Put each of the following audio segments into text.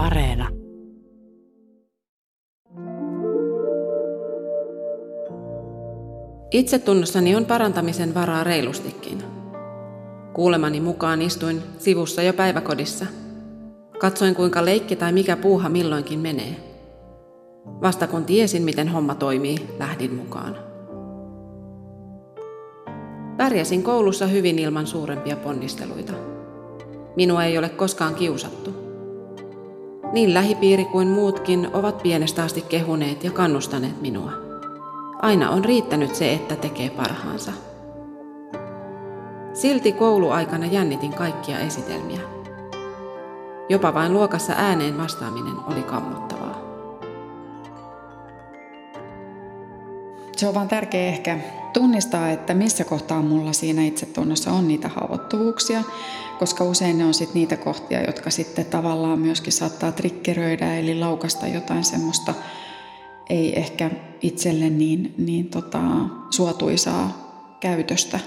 Areena. Itsetunnossani on parantamisen varaa reilustikin. Kuulemani mukaan istuin sivussa jo päiväkodissa. Katsoin kuinka leikki tai mikä puuha milloinkin menee. Vasta kun tiesin, miten homma toimii, lähdin mukaan. Pärjäsin koulussa hyvin ilman suurempia ponnisteluita. Minua ei ole koskaan kiusattu. Niin lähipiiri kuin muutkin ovat pienestä asti kehuneet ja kannustaneet minua. Aina on riittänyt se, että tekee parhaansa. Silti kouluaikana jännitin kaikkia esitelmiä. Jopa vain luokassa ääneen vastaaminen oli kammottavaa. Se on vaan tärkeää ehkä tunnistaa, että missä kohtaa mulla siinä itsetunnossa on niitä haavoittuvuuksia, koska usein ne on sitten niitä kohtia, jotka sitten tavallaan myöskin saattaa trikkeröidä, eli laukasta jotain semmoista ei ehkä itselle niin, niin tota, suotuisaa käytöstä.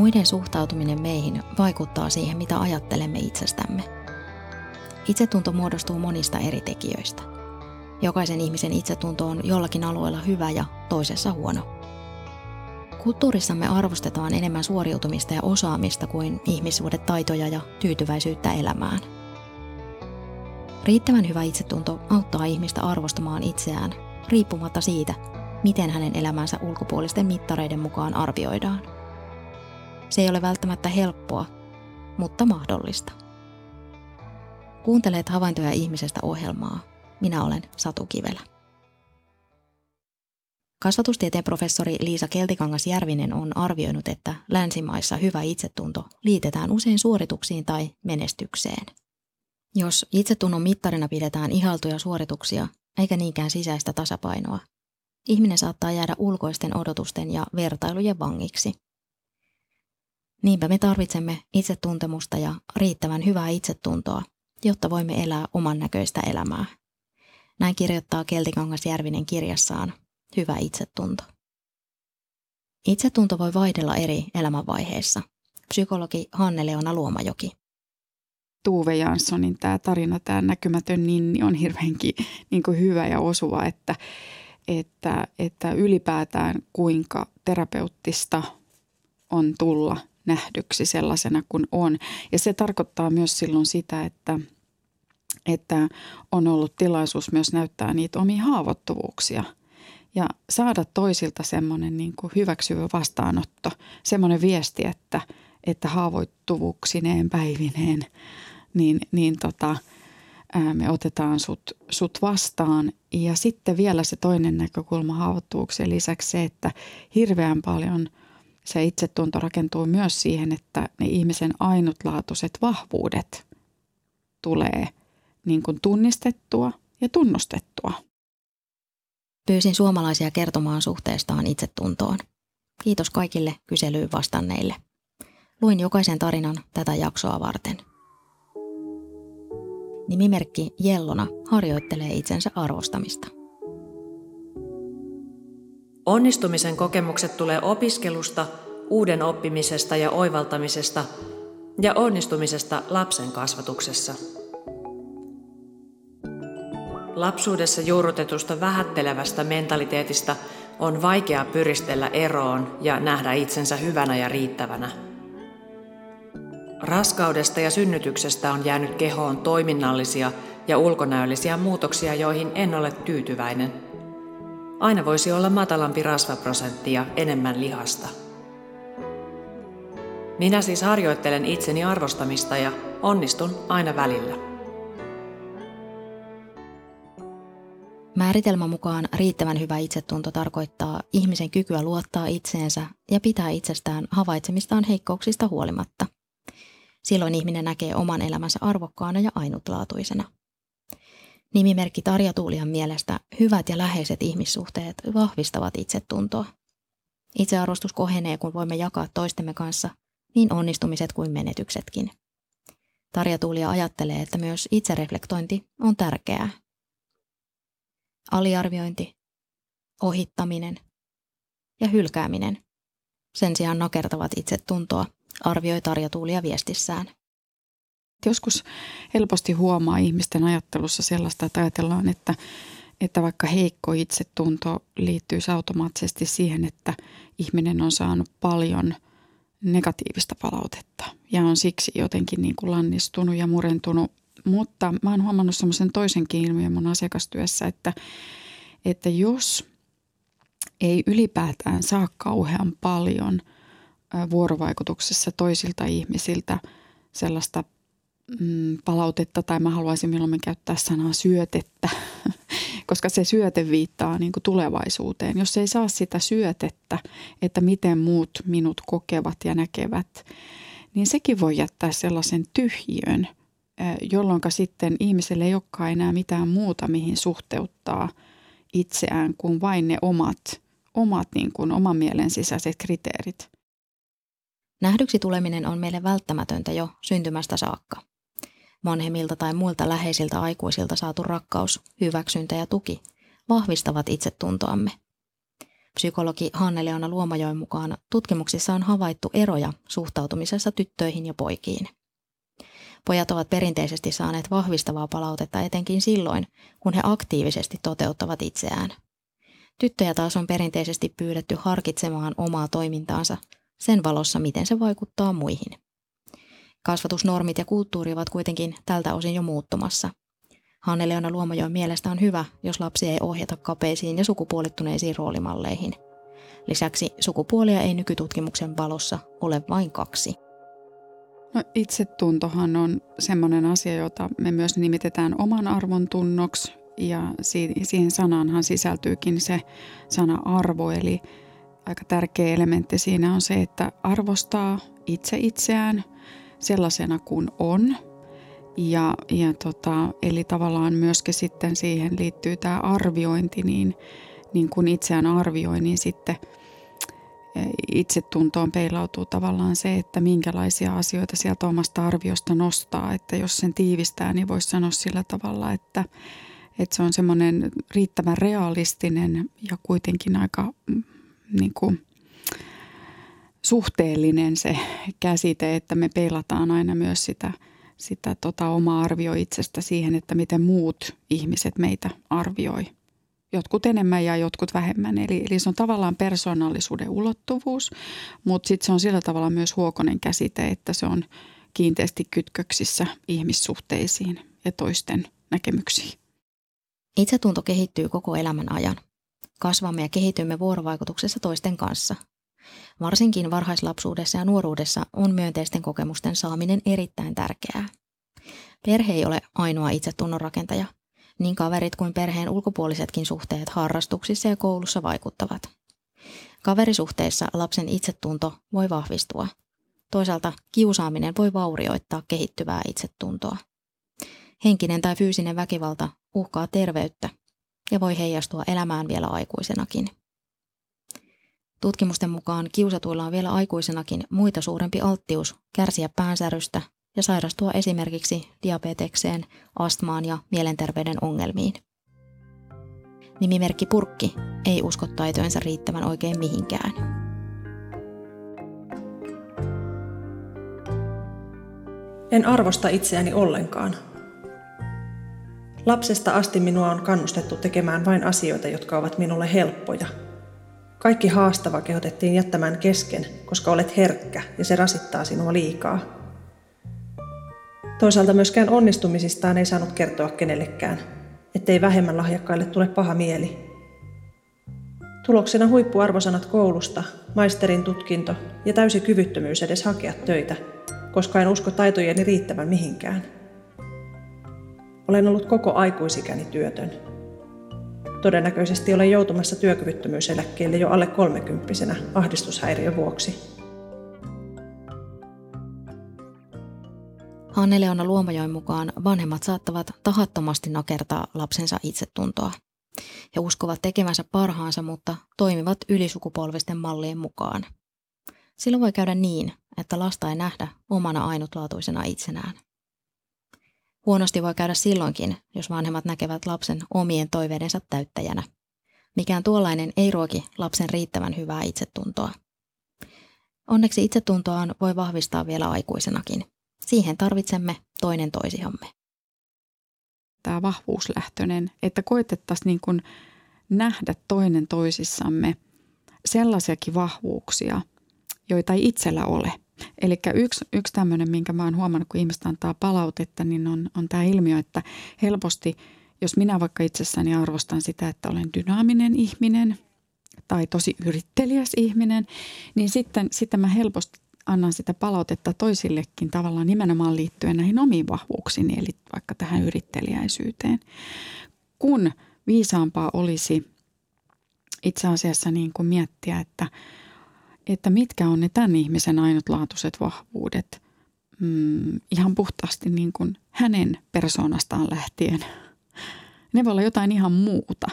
Muiden suhtautuminen meihin vaikuttaa siihen, mitä ajattelemme itsestämme. Itsetunto muodostuu monista eri tekijöistä. Jokaisen ihmisen itsetunto on jollakin alueella hyvä ja toisessa huono. Kulttuurissamme arvostetaan enemmän suoriutumista ja osaamista kuin ihmissuhdetaitoja ja tyytyväisyyttä elämään. Riittävän hyvä itsetunto auttaa ihmistä arvostamaan itseään riippumatta siitä, miten hänen elämänsä ulkopuolisten mittareiden mukaan arvioidaan. Se ei ole välttämättä helppoa, mutta mahdollista. Kuuntelet havaintoja ihmisestä ohjelmaa. Minä olen Satu Kivelä. Kasvatustieteen professori Liisa Keltikangas-Järvinen on arvioinut, että länsimaissa hyvä itsetunto liitetään usein suorituksiin tai menestykseen. Jos itsetunnon mittarina pidetään ihaltuja suorituksia, eikä niinkään sisäistä tasapainoa, ihminen saattaa jäädä ulkoisten odotusten ja vertailujen vangiksi. Niinpä me tarvitsemme itsetuntemusta ja riittävän hyvää itsetuntoa, jotta voimme elää oman näköistä elämää. Näin kirjoittaa Keltikangas Järvinen kirjassaan Hyvä itsetunto. Itsetunto voi vaihdella eri elämänvaiheissa. Psykologi Hanne-Leona Luomajoki. Tuve Janssonin tämä tarina, tämä näkymätön ninni on hirveänkin niin kuin hyvä ja osuva, että, että, että ylipäätään kuinka terapeuttista on tulla nähdyksi sellaisena kuin on. Ja se tarkoittaa myös silloin sitä, että, että on ollut tilaisuus myös näyttää niitä omia haavoittuvuuksia ja saada toisilta semmoinen niin kuin hyväksyvä vastaanotto, semmoinen viesti, että, että haavoittuvuuksineen päivineen, niin, niin tota, me otetaan sut, sut vastaan. Ja sitten vielä se toinen näkökulma haavoittuvuuksien lisäksi se, että hirveän paljon – se itsetunto rakentuu myös siihen, että ne ihmisen ainutlaatuiset vahvuudet tulee niin kuin tunnistettua ja tunnustettua. Pyysin suomalaisia kertomaan suhteestaan itsetuntoon. Kiitos kaikille kyselyyn vastanneille. Luin jokaisen tarinan tätä jaksoa varten. Nimimerkki Jellona harjoittelee itsensä arvostamista. Onnistumisen kokemukset tulee opiskelusta, uuden oppimisesta ja oivaltamisesta ja onnistumisesta lapsen kasvatuksessa. Lapsuudessa juurrutetusta vähättelevästä mentaliteetista on vaikea pyristellä eroon ja nähdä itsensä hyvänä ja riittävänä. Raskaudesta ja synnytyksestä on jäänyt kehoon toiminnallisia ja ulkonäöllisiä muutoksia, joihin en ole tyytyväinen – Aina voisi olla matalampi rasvaprosentti ja enemmän lihasta. Minä siis harjoittelen itseni arvostamista ja onnistun aina välillä. Määritelmän mukaan riittävän hyvä itsetunto tarkoittaa ihmisen kykyä luottaa itseensä ja pitää itsestään havaitsemistaan heikkouksista huolimatta. Silloin ihminen näkee oman elämänsä arvokkaana ja ainutlaatuisena – Nimimerkki Tarja Tuulian mielestä hyvät ja läheiset ihmissuhteet vahvistavat itsetuntoa. Itsearvostus kohenee, kun voimme jakaa toistemme kanssa niin onnistumiset kuin menetyksetkin. Tarja Tuulia ajattelee, että myös itsereflektointi on tärkeää. Aliarviointi, ohittaminen ja hylkääminen sen sijaan nakertavat itsetuntoa, arvioi Tarja Tuulia viestissään. Joskus helposti huomaa ihmisten ajattelussa sellaista, että ajatellaan, että, että vaikka heikko itsetunto liittyy automaattisesti siihen, että ihminen on saanut paljon negatiivista palautetta ja on siksi jotenkin niin kuin lannistunut ja murentunut. Mutta mä oon huomannut semmoisen toisenkin ilmiön mun asiakastyössä, että, että jos ei ylipäätään saa kauhean paljon vuorovaikutuksessa toisilta ihmisiltä sellaista mm, palautetta, tai mä haluaisin milloin käyttää sanaa syötettä, koska se syöte viittaa niin kuin tulevaisuuteen. Jos ei saa sitä syötettä, että miten muut minut kokevat ja näkevät, niin sekin voi jättää sellaisen tyhjön, jolloin sitten ihmiselle ei olekaan enää mitään muuta, mihin suhteuttaa itseään kuin vain ne omat, omat niin kuin oman mielen sisäiset kriteerit. Nähdyksi tuleminen on meille välttämätöntä jo syntymästä saakka. Vanhemmilta tai muilta läheisiltä aikuisilta saatu rakkaus, hyväksyntä ja tuki vahvistavat itsetuntoamme. Psykologi Hanne-Leona Luomajoen mukaan tutkimuksissa on havaittu eroja suhtautumisessa tyttöihin ja poikiin. Pojat ovat perinteisesti saaneet vahvistavaa palautetta etenkin silloin, kun he aktiivisesti toteuttavat itseään. Tyttöjä taas on perinteisesti pyydetty harkitsemaan omaa toimintaansa sen valossa, miten se vaikuttaa muihin. Kasvatusnormit ja kulttuuri ovat kuitenkin tältä osin jo muuttumassa. Hanne-Leona Luomajoen mielestä on hyvä, jos lapsi ei ohjata kapeisiin ja sukupuolittuneisiin roolimalleihin. Lisäksi sukupuolia ei nykytutkimuksen valossa ole vain kaksi. No, itsetuntohan on sellainen asia, jota me myös nimitetään oman arvon tunnoksi ja siihen sanaanhan sisältyykin se sana arvo, eli aika tärkeä elementti siinä on se, että arvostaa itse itseään sellaisena kuin on. Ja, ja tota, eli tavallaan myöskin sitten siihen liittyy tämä arviointi, niin, niin kun itseään arvioi, niin sitten e, itsetuntoon peilautuu tavallaan se, että minkälaisia asioita sieltä omasta arviosta nostaa. Että jos sen tiivistää, niin voisi sanoa sillä tavalla, että, että se on semmoinen riittävän realistinen ja kuitenkin aika mm, niin kuin, suhteellinen se käsite, että me peilataan aina myös sitä, sitä tota omaa arvio itsestä siihen, että miten muut ihmiset meitä arvioi. Jotkut enemmän ja jotkut vähemmän. Eli, eli se on tavallaan persoonallisuuden ulottuvuus, mutta sitten se on sillä tavalla myös huokonen käsite, että se on kiinteästi kytköksissä ihmissuhteisiin ja toisten näkemyksiin. Itsetunto kehittyy koko elämän ajan. Kasvamme ja kehitymme vuorovaikutuksessa toisten kanssa – Varsinkin varhaislapsuudessa ja nuoruudessa on myönteisten kokemusten saaminen erittäin tärkeää. Perhe ei ole ainoa itsetunnon rakentaja. Niin kaverit kuin perheen ulkopuolisetkin suhteet harrastuksissa ja koulussa vaikuttavat. Kaverisuhteissa lapsen itsetunto voi vahvistua. Toisaalta kiusaaminen voi vaurioittaa kehittyvää itsetuntoa. Henkinen tai fyysinen väkivalta uhkaa terveyttä ja voi heijastua elämään vielä aikuisenakin. Tutkimusten mukaan kiusatuilla on vielä aikuisenakin muita suurempi alttius kärsiä päänsärystä ja sairastua esimerkiksi diabetekseen, astmaan ja mielenterveyden ongelmiin. Nimimerkki Purkki ei usko taitojensa riittävän oikein mihinkään. En arvosta itseäni ollenkaan. Lapsesta asti minua on kannustettu tekemään vain asioita, jotka ovat minulle helppoja – kaikki haastava kehotettiin jättämään kesken, koska olet herkkä ja se rasittaa sinua liikaa. Toisaalta myöskään onnistumisistaan ei saanut kertoa kenellekään, ettei vähemmän lahjakkaille tule paha mieli. Tuloksena huippuarvosanat koulusta, maisterin tutkinto ja täysi kyvyttömyys edes hakea töitä, koska en usko taitojeni riittävän mihinkään. Olen ollut koko aikuisikäni työtön. Todennäköisesti olen joutumassa työkyvyttömyyseläkkeelle jo alle kolmekymppisenä ahdistushäiriön vuoksi. Hanne-Leona Luomajoen mukaan vanhemmat saattavat tahattomasti nakertaa lapsensa itsetuntoa. He uskovat tekemänsä parhaansa, mutta toimivat ylisukupolvisten mallien mukaan. Silloin voi käydä niin, että lasta ei nähdä omana ainutlaatuisena itsenään. Huonosti voi käydä silloinkin, jos vanhemmat näkevät lapsen omien toiveidensa täyttäjänä. Mikään tuollainen ei ruoki lapsen riittävän hyvää itsetuntoa. Onneksi itsetuntoaan voi vahvistaa vielä aikuisenakin. Siihen tarvitsemme toinen toisiamme. Tämä vahvuuslähtöinen, että koitettaisiin niin kuin nähdä toinen toisissamme sellaisiakin vahvuuksia, joita ei itsellä ole. Eli yksi, yksi tämmöinen, minkä mä oon huomannut, kun ihmiset antaa palautetta, niin on, on tämä ilmiö, että helposti, jos minä vaikka itsessäni arvostan sitä, että olen dynaaminen ihminen tai tosi yrittelijäs ihminen, niin sitten, sitten mä helposti annan sitä palautetta toisillekin tavallaan nimenomaan liittyen näihin omiin vahvuuksiin, eli vaikka tähän yrittelijäisyyteen. Kun viisaampaa olisi itse asiassa niin kuin miettiä, että, että mitkä on ne tämän ihmisen ainutlaatuiset vahvuudet mm, ihan puhtaasti niin kuin hänen persoonastaan lähtien. Ne voi olla jotain ihan muuta.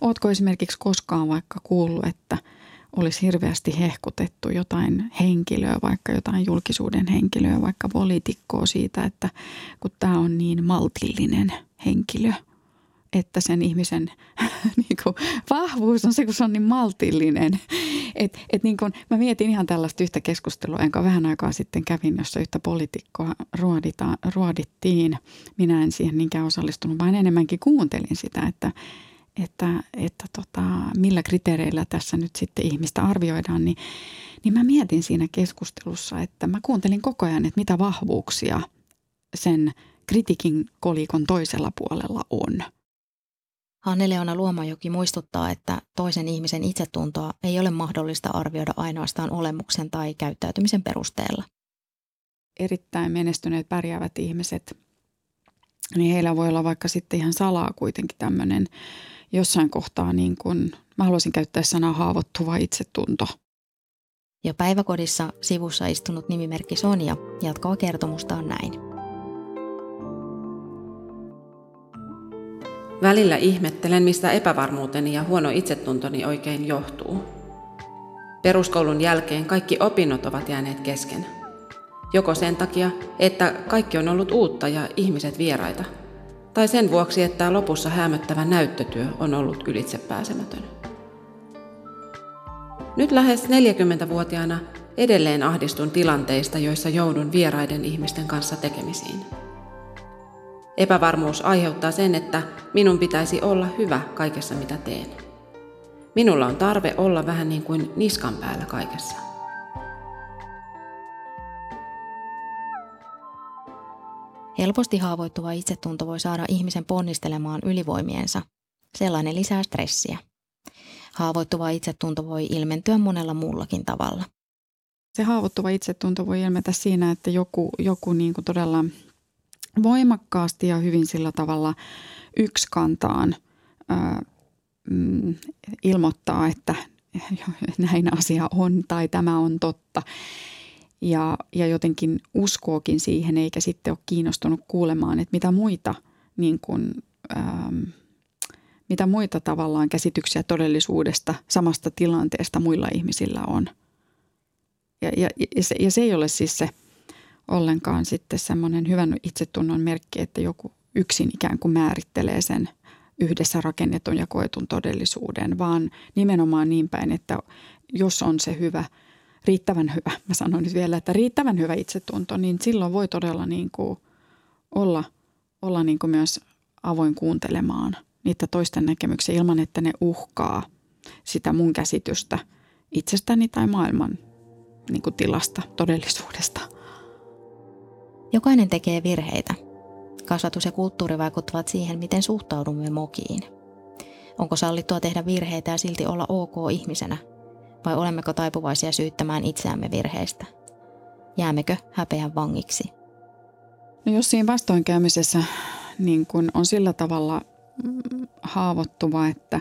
Ootko esimerkiksi koskaan vaikka kuullut, että – olisi hirveästi hehkutettu jotain henkilöä, vaikka jotain julkisuuden henkilöä, vaikka poliitikkoa siitä, että kun tämä on niin maltillinen henkilö, että sen ihmisen niin kuin, vahvuus on se, kun se on niin maltillinen. Et, et niin kuin, mä mietin ihan tällaista yhtä keskustelua, enkä vähän aikaa sitten kävin, jossa yhtä poliitikkoa ruodittiin. Minä en siihen niinkään osallistunut, vaan enemmänkin kuuntelin sitä, että että, että tota, millä kriteereillä tässä nyt sitten ihmistä arvioidaan, niin, niin mä mietin siinä keskustelussa, että mä kuuntelin koko ajan, että mitä vahvuuksia sen kritiikin kolikon toisella puolella on. Hanne-Leona Luomajoki muistuttaa, että toisen ihmisen itsetuntoa ei ole mahdollista arvioida ainoastaan olemuksen tai käyttäytymisen perusteella. Erittäin menestyneet pärjäävät ihmiset, niin heillä voi olla vaikka sitten ihan salaa kuitenkin tämmöinen jossain kohtaa niin kuin, mä haluaisin käyttää sanaa haavoittuva itsetunto. Ja päiväkodissa sivussa istunut nimimerkki Sonja jatkaa kertomustaan näin. Välillä ihmettelen, mistä epävarmuuteni ja huono itsetuntoni oikein johtuu. Peruskoulun jälkeen kaikki opinnot ovat jääneet kesken. Joko sen takia, että kaikki on ollut uutta ja ihmiset vieraita – tai sen vuoksi, että lopussa hämöttävä näyttötyö on ollut ylitsepääsemätön. Nyt lähes 40-vuotiaana edelleen ahdistun tilanteista, joissa joudun vieraiden ihmisten kanssa tekemisiin. Epävarmuus aiheuttaa sen, että minun pitäisi olla hyvä kaikessa mitä teen. Minulla on tarve olla vähän niin kuin niskan päällä kaikessa. Helposti haavoittuva itsetunto voi saada ihmisen ponnistelemaan ylivoimiensa. Sellainen lisää stressiä. Haavoittuva itsetunto voi ilmentyä monella muullakin tavalla. Se haavoittuva itsetunto voi ilmetä siinä, että joku, joku niin kuin todella voimakkaasti ja hyvin sillä tavalla yksikantaan ää, mm, ilmoittaa, että näin asia on tai tämä on totta ja, ja jotenkin uskookin siihen eikä sitten ole kiinnostunut kuulemaan, että mitä muita, niin kuin, ähm, mitä muita tavallaan käsityksiä todellisuudesta samasta tilanteesta muilla ihmisillä on. Ja, ja, ja, se, ja se ei ole siis se ollenkaan sitten semmoinen hyvän itsetunnon merkki, että joku yksin ikään kuin määrittelee sen yhdessä rakennetun ja koetun todellisuuden, vaan nimenomaan niin päin, että jos on se hyvä – riittävän hyvä, mä sanon nyt vielä, että riittävän hyvä itsetunto, niin silloin voi todella niin kuin olla, olla niin kuin myös avoin kuuntelemaan niitä toisten näkemyksiä ilman, että ne uhkaa sitä mun käsitystä itsestäni tai maailman niin kuin tilasta, todellisuudesta. Jokainen tekee virheitä. Kasvatus ja kulttuuri vaikuttavat siihen, miten suhtaudumme mokiin. Onko sallittua tehdä virheitä ja silti olla ok ihmisenä – vai olemmeko taipuvaisia syyttämään itseämme virheistä? Jäämmekö häpeän vangiksi? No jos siinä vastoinkäymisessä niin kun on sillä tavalla mm, haavoittuva, että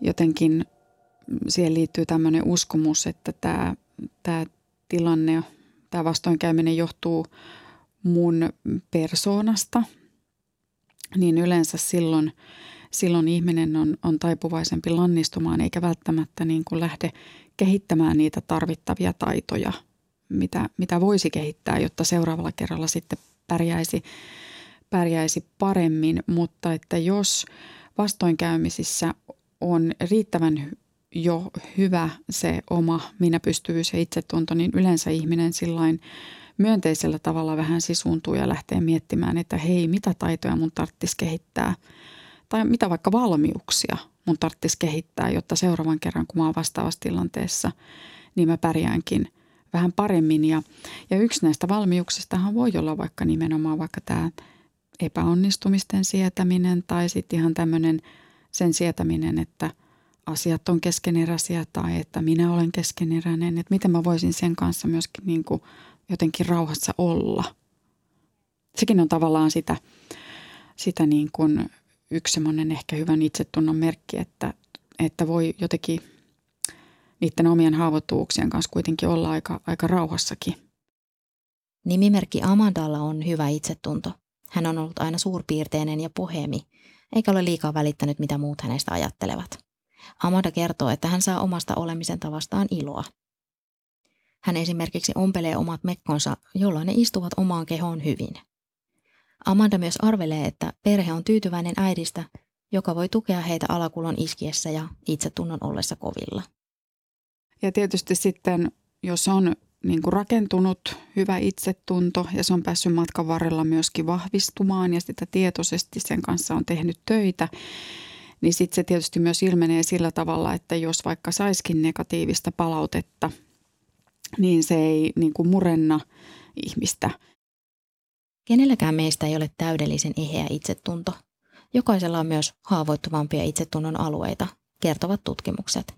jotenkin siihen liittyy tämmöinen uskomus, että tämä, tämä tilanne, tämä vastoinkäyminen johtuu mun persoonasta, niin yleensä silloin silloin ihminen on, on taipuvaisempi lannistumaan eikä välttämättä niin kuin lähde kehittämään niitä tarvittavia taitoja, mitä, mitä voisi kehittää, jotta seuraavalla kerralla sitten pärjäisi, pärjäisi paremmin. Mutta että jos vastoinkäymisissä on riittävän jo hyvä se oma minäpystyvyys ja itsetunto, niin yleensä ihminen sillain myönteisellä tavalla vähän sisuuntuu ja lähtee miettimään, että hei, mitä taitoja mun tarvitsisi kehittää tai mitä vaikka valmiuksia mun tarvitsisi kehittää, jotta seuraavan kerran, kun mä oon vastaavassa tilanteessa, niin mä pärjäänkin vähän paremmin. Ja, ja yksi näistä valmiuksistahan voi olla vaikka nimenomaan vaikka tämä epäonnistumisten sietäminen tai sitten ihan tämmöinen sen sietäminen, että asiat on keskeneräisiä tai että minä olen keskeneräinen, että miten mä voisin sen kanssa myöskin niin kuin jotenkin rauhassa olla. Sekin on tavallaan sitä, sitä niin kuin yksi semmoinen ehkä hyvän itsetunnon merkki, että, että voi jotenkin niiden omien haavoittuvuuksien kanssa kuitenkin olla aika, aika rauhassakin. Nimimerkki Amandalla on hyvä itsetunto. Hän on ollut aina suurpiirteinen ja pohemi, eikä ole liikaa välittänyt, mitä muut hänestä ajattelevat. Amanda kertoo, että hän saa omasta olemisen tavastaan iloa. Hän esimerkiksi ompelee omat mekkonsa, jolloin ne istuvat omaan kehoon hyvin. Amanda myös arvelee, että perhe on tyytyväinen äidistä, joka voi tukea heitä alakulon iskiessä ja itsetunnon ollessa kovilla. Ja tietysti sitten, jos on niin kuin rakentunut hyvä itsetunto ja se on päässyt matkan varrella myöskin vahvistumaan ja sitä tietoisesti sen kanssa on tehnyt töitä, niin sitten se tietysti myös ilmenee sillä tavalla, että jos vaikka saiskin negatiivista palautetta, niin se ei niin kuin murenna ihmistä. Kenelläkään meistä ei ole täydellisen eheä itsetunto. Jokaisella on myös haavoittuvampia itsetunnon alueita, kertovat tutkimukset.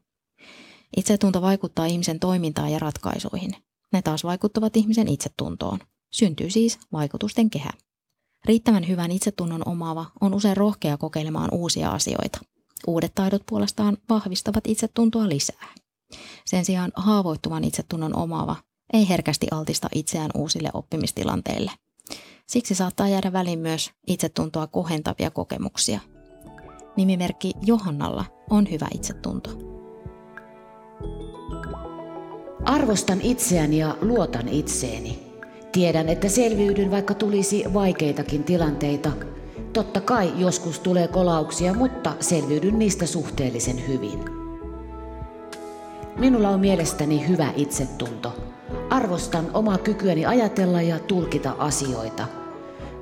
Itsetunto vaikuttaa ihmisen toimintaan ja ratkaisuihin. Ne taas vaikuttavat ihmisen itsetuntoon. Syntyy siis vaikutusten kehä. Riittävän hyvän itsetunnon omaava on usein rohkea kokeilemaan uusia asioita. Uudet taidot puolestaan vahvistavat itsetuntoa lisää. Sen sijaan haavoittuvan itsetunnon omaava ei herkästi altista itseään uusille oppimistilanteille. Siksi saattaa jäädä väliin myös itsetuntoa kohentavia kokemuksia. Nimimerkki Johannalla on hyvä itsetunto. Arvostan itseäni ja luotan itseeni. Tiedän, että selviydyn vaikka tulisi vaikeitakin tilanteita. Totta kai joskus tulee kolauksia, mutta selviydyn niistä suhteellisen hyvin. Minulla on mielestäni hyvä itsetunto. Arvostan omaa kykyäni ajatella ja tulkita asioita.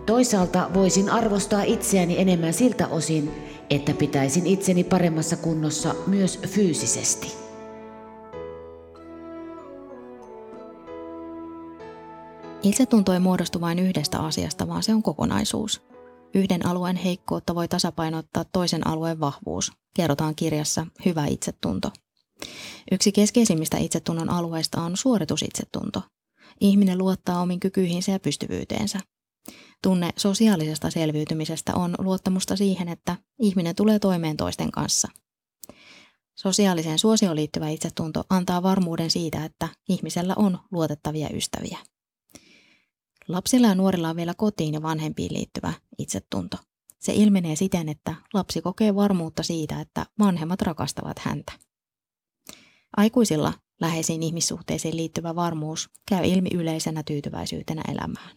Toisaalta voisin arvostaa itseäni enemmän siltä osin, että pitäisin itseni paremmassa kunnossa myös fyysisesti. Itsetunto ei muodostu vain yhdestä asiasta, vaan se on kokonaisuus. Yhden alueen heikkoutta voi tasapainottaa toisen alueen vahvuus, kerrotaan kirjassa Hyvä itsetunto. Yksi keskeisimmistä itsetunnon alueista on suoritusitsetunto. Ihminen luottaa omiin kykyihinsä ja pystyvyyteensä. Tunne sosiaalisesta selviytymisestä on luottamusta siihen, että ihminen tulee toimeen toisten kanssa. Sosiaaliseen suosioon liittyvä itsetunto antaa varmuuden siitä, että ihmisellä on luotettavia ystäviä. Lapsilla ja nuorilla on vielä kotiin ja vanhempiin liittyvä itsetunto. Se ilmenee siten, että lapsi kokee varmuutta siitä, että vanhemmat rakastavat häntä. Aikuisilla läheisiin ihmissuhteisiin liittyvä varmuus käy ilmi yleisenä tyytyväisyytenä elämään.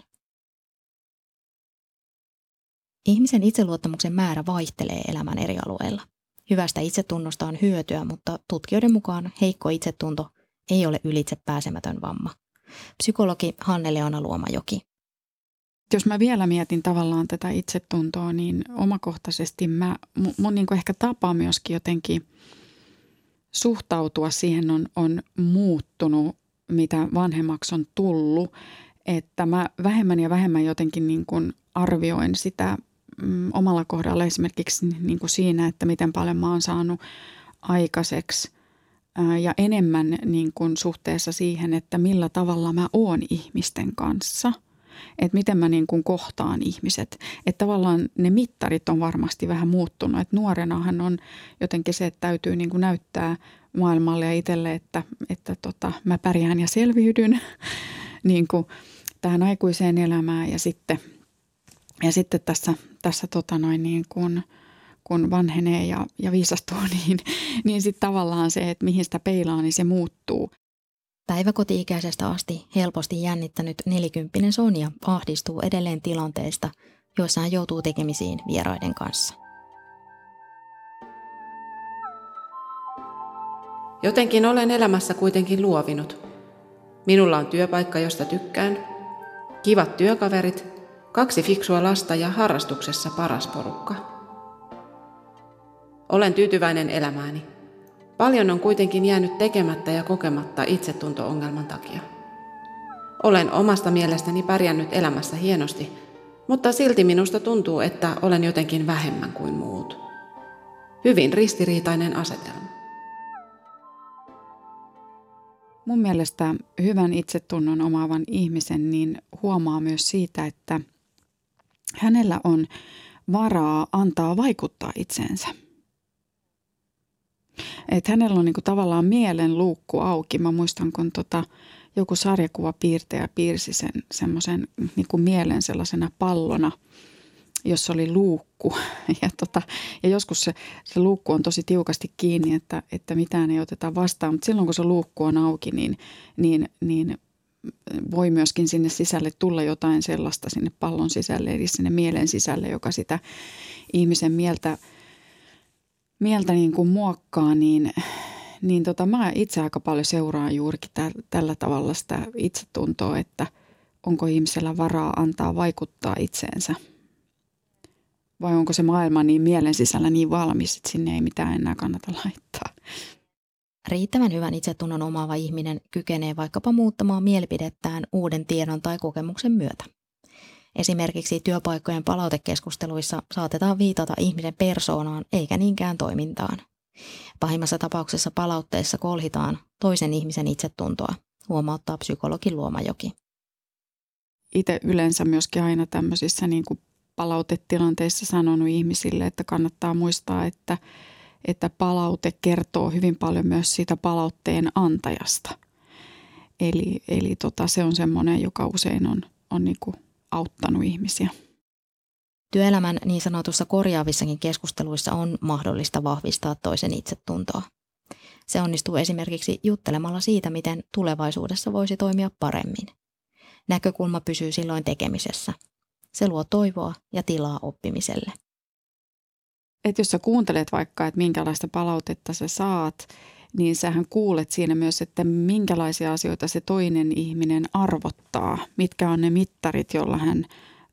Ihmisen itseluottamuksen määrä vaihtelee elämän eri alueilla. Hyvästä itsetunnosta on hyötyä, mutta tutkijoiden mukaan heikko itsetunto ei ole ylitse pääsemätön vamma. Psykologi Hanne-Leona Luomajoki. Jos mä vielä mietin tavallaan tätä itsetuntoa, niin omakohtaisesti mä, mun, niin ehkä tapa myöskin jotenkin suhtautua siihen on, on muuttunut, mitä vanhemmaksi on tullut. Että mä vähemmän ja vähemmän jotenkin niin kuin arvioin sitä mm, omalla kohdalla esimerkiksi niin kuin siinä, että miten paljon mä oon saanut aikaiseksi – ja enemmän niin kuin suhteessa siihen, että millä tavalla mä oon ihmisten kanssa. Että miten mä niin kuin kohtaan ihmiset. Että tavallaan ne mittarit on varmasti vähän muuttunut. Että nuorenahan on jotenkin se, että täytyy niin kuin näyttää maailmalle ja itselle, että, että tota, mä pärjään ja selviydyn niin kuin tähän aikuiseen elämään. Ja sitten, ja sitten tässä, tässä tota noin niin kuin – kun vanhenee ja, ja viisastuu, niin, niin sitten tavallaan se, että mihin sitä peilaa, niin se muuttuu. Päiväkoti-ikäisestä asti helposti jännittänyt nelikymppinen Sonja ahdistuu edelleen tilanteista, joissa hän joutuu tekemisiin vieraiden kanssa. Jotenkin olen elämässä kuitenkin luovinut. Minulla on työpaikka, josta tykkään, kivat työkaverit, kaksi fiksua lasta ja harrastuksessa paras porukka. Olen tyytyväinen elämääni. Paljon on kuitenkin jäänyt tekemättä ja kokematta itsetunto-ongelman takia. Olen omasta mielestäni pärjännyt elämässä hienosti, mutta silti minusta tuntuu, että olen jotenkin vähemmän kuin muut. Hyvin ristiriitainen asetelma. Mun mielestä hyvän itsetunnon omaavan ihmisen niin huomaa myös siitä, että hänellä on varaa antaa vaikuttaa itseensä. Että hänellä on niinku tavallaan mielen luukku auki. Mä muistan, kun tota, joku sarjakuvapiirtejä piirsi sen semmoisen niinku mielen sellaisena pallona – jossa oli luukku. Ja, tota, ja joskus se, se luukku on tosi tiukasti kiinni, että, että mitään ei oteta vastaan. Mutta silloin kun se luukku on auki, niin, niin, niin voi myöskin sinne sisälle tulla jotain sellaista sinne pallon sisälle, eli sinne mielen sisälle, joka sitä ihmisen mieltä, mieltä niin kuin muokkaa, niin, niin tota, mä itse aika paljon seuraan juurikin tä, tällä tavalla sitä itsetuntoa, että onko ihmisellä varaa antaa vaikuttaa itseensä – vai onko se maailma niin mielen sisällä niin valmis, että sinne ei mitään enää kannata laittaa? Riittävän hyvän itsetunnon omaava ihminen kykenee vaikkapa muuttamaan mielipidettään uuden tiedon tai kokemuksen myötä. Esimerkiksi työpaikkojen palautekeskusteluissa saatetaan viitata ihmisen persoonaan eikä niinkään toimintaan. Pahimmassa tapauksessa palautteessa kolhitaan toisen ihmisen itsetuntoa, huomauttaa psykologi Luomajoki. Itse yleensä myöskin aina tämmöisissä niin kuin palautetilanteissa sanonut ihmisille, että kannattaa muistaa, että, että palaute kertoo hyvin paljon myös siitä palautteen antajasta. Eli, eli tota, se on semmoinen, joka usein on, on niin kuin auttanut ihmisiä. Työelämän niin sanotussa korjaavissakin keskusteluissa on mahdollista vahvistaa toisen itsetuntoa. Se onnistuu esimerkiksi juttelemalla siitä, miten tulevaisuudessa voisi toimia paremmin. Näkökulma pysyy silloin tekemisessä – se luo toivoa ja tilaa oppimiselle. Et jos sä kuuntelet vaikka, että minkälaista palautetta sä saat, niin sähän kuulet siinä myös, että minkälaisia asioita se toinen ihminen arvottaa. Mitkä on ne mittarit, joilla hän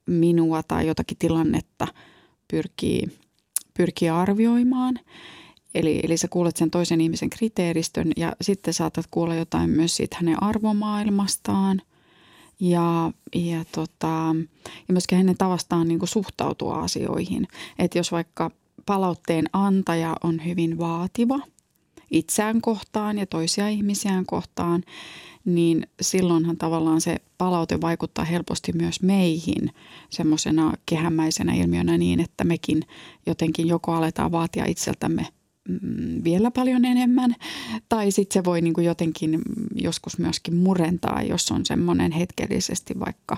minua tai jotakin tilannetta pyrkii, pyrkii arvioimaan. Eli, eli sä kuulet sen toisen ihmisen kriteeristön ja sitten saatat kuulla jotain myös siitä hänen arvomaailmastaan – ja, ja, tota, ja myöskin hänen tavastaan niin suhtautua asioihin. Että jos vaikka palautteen antaja on hyvin vaativa itseään kohtaan ja toisia ihmisiään kohtaan, niin silloinhan tavallaan se palaute vaikuttaa helposti myös meihin semmoisena kehämäisenä ilmiönä niin, että mekin jotenkin joko aletaan vaatia itseltämme Mm, vielä paljon enemmän. Tai sitten se voi niin kuin jotenkin joskus myöskin murentaa, jos on semmoinen hetkellisesti vaikka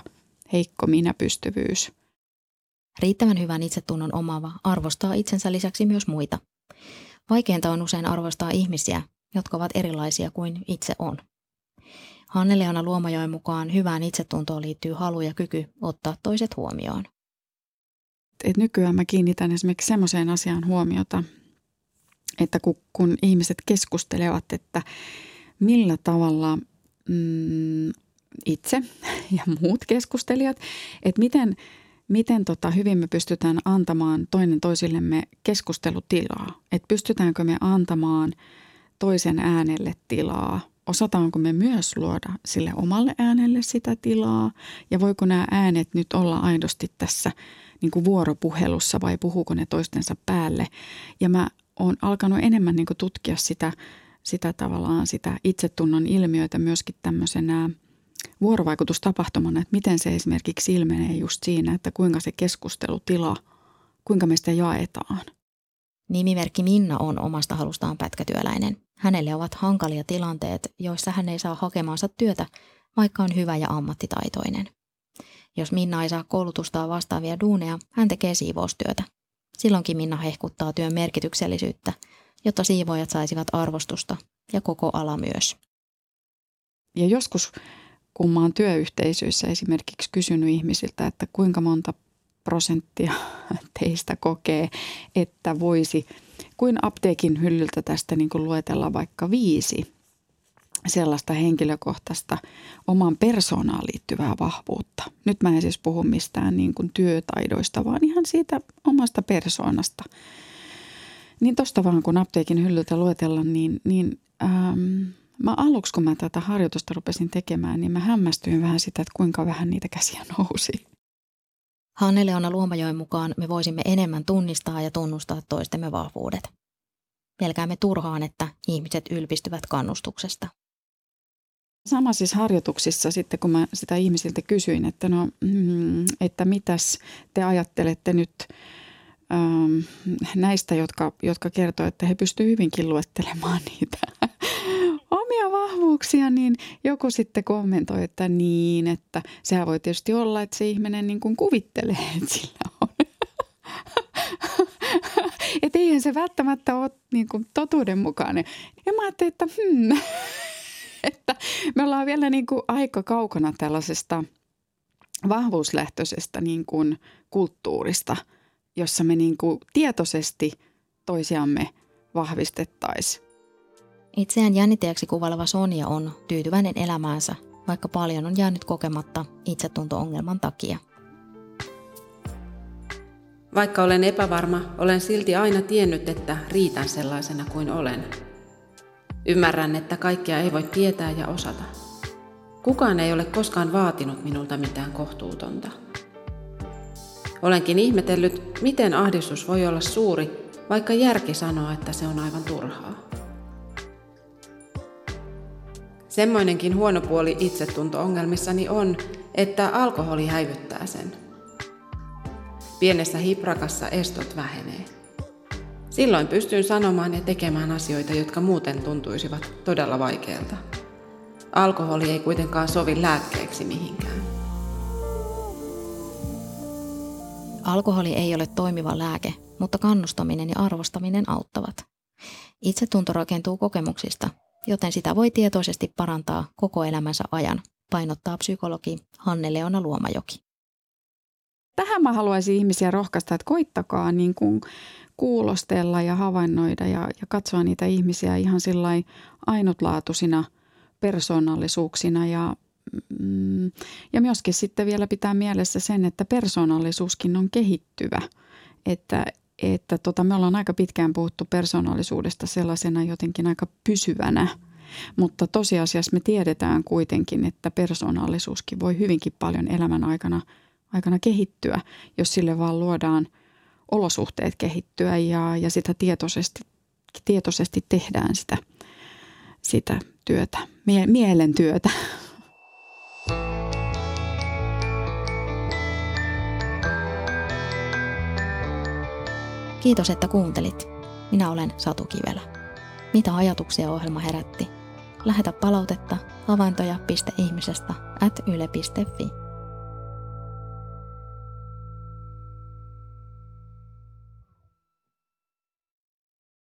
heikko minäpystyvyys. Riittävän hyvän itsetunnon omaava arvostaa itsensä lisäksi myös muita. Vaikeinta on usein arvostaa ihmisiä, jotka ovat erilaisia kuin itse on. Hanne-Leona Luomajoen mukaan hyvään itsetuntoon liittyy halu ja kyky ottaa toiset huomioon. Et nykyään mä kiinnitän esimerkiksi semmoiseen asiaan huomiota, että kun, kun ihmiset keskustelevat, että millä tavalla mm, itse ja muut keskustelijat, että miten, miten tota hyvin me pystytään antamaan toinen toisillemme keskustelutilaa. Että pystytäänkö me antamaan toisen äänelle tilaa, osataanko me myös luoda sille omalle äänelle sitä tilaa ja voiko nämä äänet nyt olla aidosti tässä niin kuin vuoropuhelussa vai puhuuko ne toistensa päälle. Ja mä olen alkanut enemmän niin tutkia sitä, sitä tavallaan sitä itsetunnon ilmiöitä myöskin tämmöisenä vuorovaikutustapahtumana, että miten se esimerkiksi ilmenee just siinä, että kuinka se keskustelutila, kuinka me sitä jaetaan. Nimimerkki Minna on omasta halustaan pätkätyöläinen. Hänelle ovat hankalia tilanteet, joissa hän ei saa hakemaansa työtä, vaikka on hyvä ja ammattitaitoinen. Jos Minna ei saa koulutustaan vastaavia duuneja, hän tekee siivoustyötä. Silloinkin Minna hehkuttaa työn merkityksellisyyttä, jotta siivoojat saisivat arvostusta ja koko ala myös. Ja joskus, kun mä oon työyhteisöissä esimerkiksi kysynyt ihmisiltä, että kuinka monta prosenttia teistä kokee, että voisi kuin apteekin hyllyltä tästä niin kuin luetella vaikka viisi sellaista henkilökohtaista omaan persoonaan liittyvää vahvuutta. Nyt mä en siis puhu mistään niin kuin työtaidoista, vaan ihan siitä omasta persoonasta. Niin tosta vaan kun apteekin hyllyltä luetella, niin, niin ähm, mä aluksi kun mä tätä harjoitusta rupesin tekemään, niin mä hämmästyin vähän sitä, että kuinka vähän niitä käsiä nousi. Hanne-Leona Luomajoen mukaan me voisimme enemmän tunnistaa ja tunnustaa toistemme vahvuudet. Pelkäämme turhaan, että ihmiset ylpistyvät kannustuksesta. Sama siis harjoituksissa sitten, kun mä sitä ihmisiltä kysyin, että no, mm, että mitäs te ajattelette nyt ähm, näistä, jotka, jotka kertoo, että he pystyvät hyvinkin luettelemaan niitä omia vahvuuksia, niin joku sitten kommentoi, että niin, että sehän voi tietysti olla, että se ihminen niin kuin kuvittelee, että sillä on. että eihän se välttämättä ole niin kuin totuudenmukainen. Ja mä ajattelin, että hmm, että me ollaan vielä niin kuin aika kaukana tällaisesta vahvuuslähtöisestä niin kuin kulttuurista, jossa me niin kuin tietoisesti toisiamme vahvistettaisiin. Itseään jänniteeksi kuvaileva Sonja on tyytyväinen elämäänsä, vaikka paljon on jäänyt kokematta itsetunto-ongelman takia. Vaikka olen epävarma, olen silti aina tiennyt, että riitän sellaisena kuin olen – Ymmärrän, että kaikkea ei voi tietää ja osata. Kukaan ei ole koskaan vaatinut minulta mitään kohtuutonta. Olenkin ihmetellyt, miten ahdistus voi olla suuri, vaikka järki sanoo, että se on aivan turhaa. Semmoinenkin huono puoli itsetunto-ongelmissani on, että alkoholi häivyttää sen. Pienessä hiprakassa estot vähenee. Silloin pystyn sanomaan ja tekemään asioita, jotka muuten tuntuisivat todella vaikeilta. Alkoholi ei kuitenkaan sovi lääkkeeksi mihinkään. Alkoholi ei ole toimiva lääke, mutta kannustaminen ja arvostaminen auttavat. Itsetunto rakentuu kokemuksista, joten sitä voi tietoisesti parantaa koko elämänsä ajan, painottaa psykologi Hanne-Leona Luomajoki. Tähän mä haluaisin ihmisiä rohkaista, että koittakaa niin kuin kuulostella ja havainnoida ja, ja katsoa niitä ihmisiä ihan sillä ainutlaatuisina persoonallisuuksina ja mm, ja myöskin sitten vielä pitää mielessä sen, että persoonallisuuskin on kehittyvä. Että, että tota, me ollaan aika pitkään puhuttu persoonallisuudesta sellaisena jotenkin aika pysyvänä. Mutta tosiasiassa me tiedetään kuitenkin, että persoonallisuuskin voi hyvinkin paljon elämän aikana, aikana kehittyä, jos sille vaan luodaan – olosuhteet kehittyä ja, ja sitä tietoisesti, tietoisesti tehdään sitä, sitä työtä, mie, mielen työtä. Kiitos, että kuuntelit. Minä olen Satu Kivelä. Mitä ajatuksia ohjelma herätti? Lähetä palautetta havaintoja.ihmisestä at yle.fi.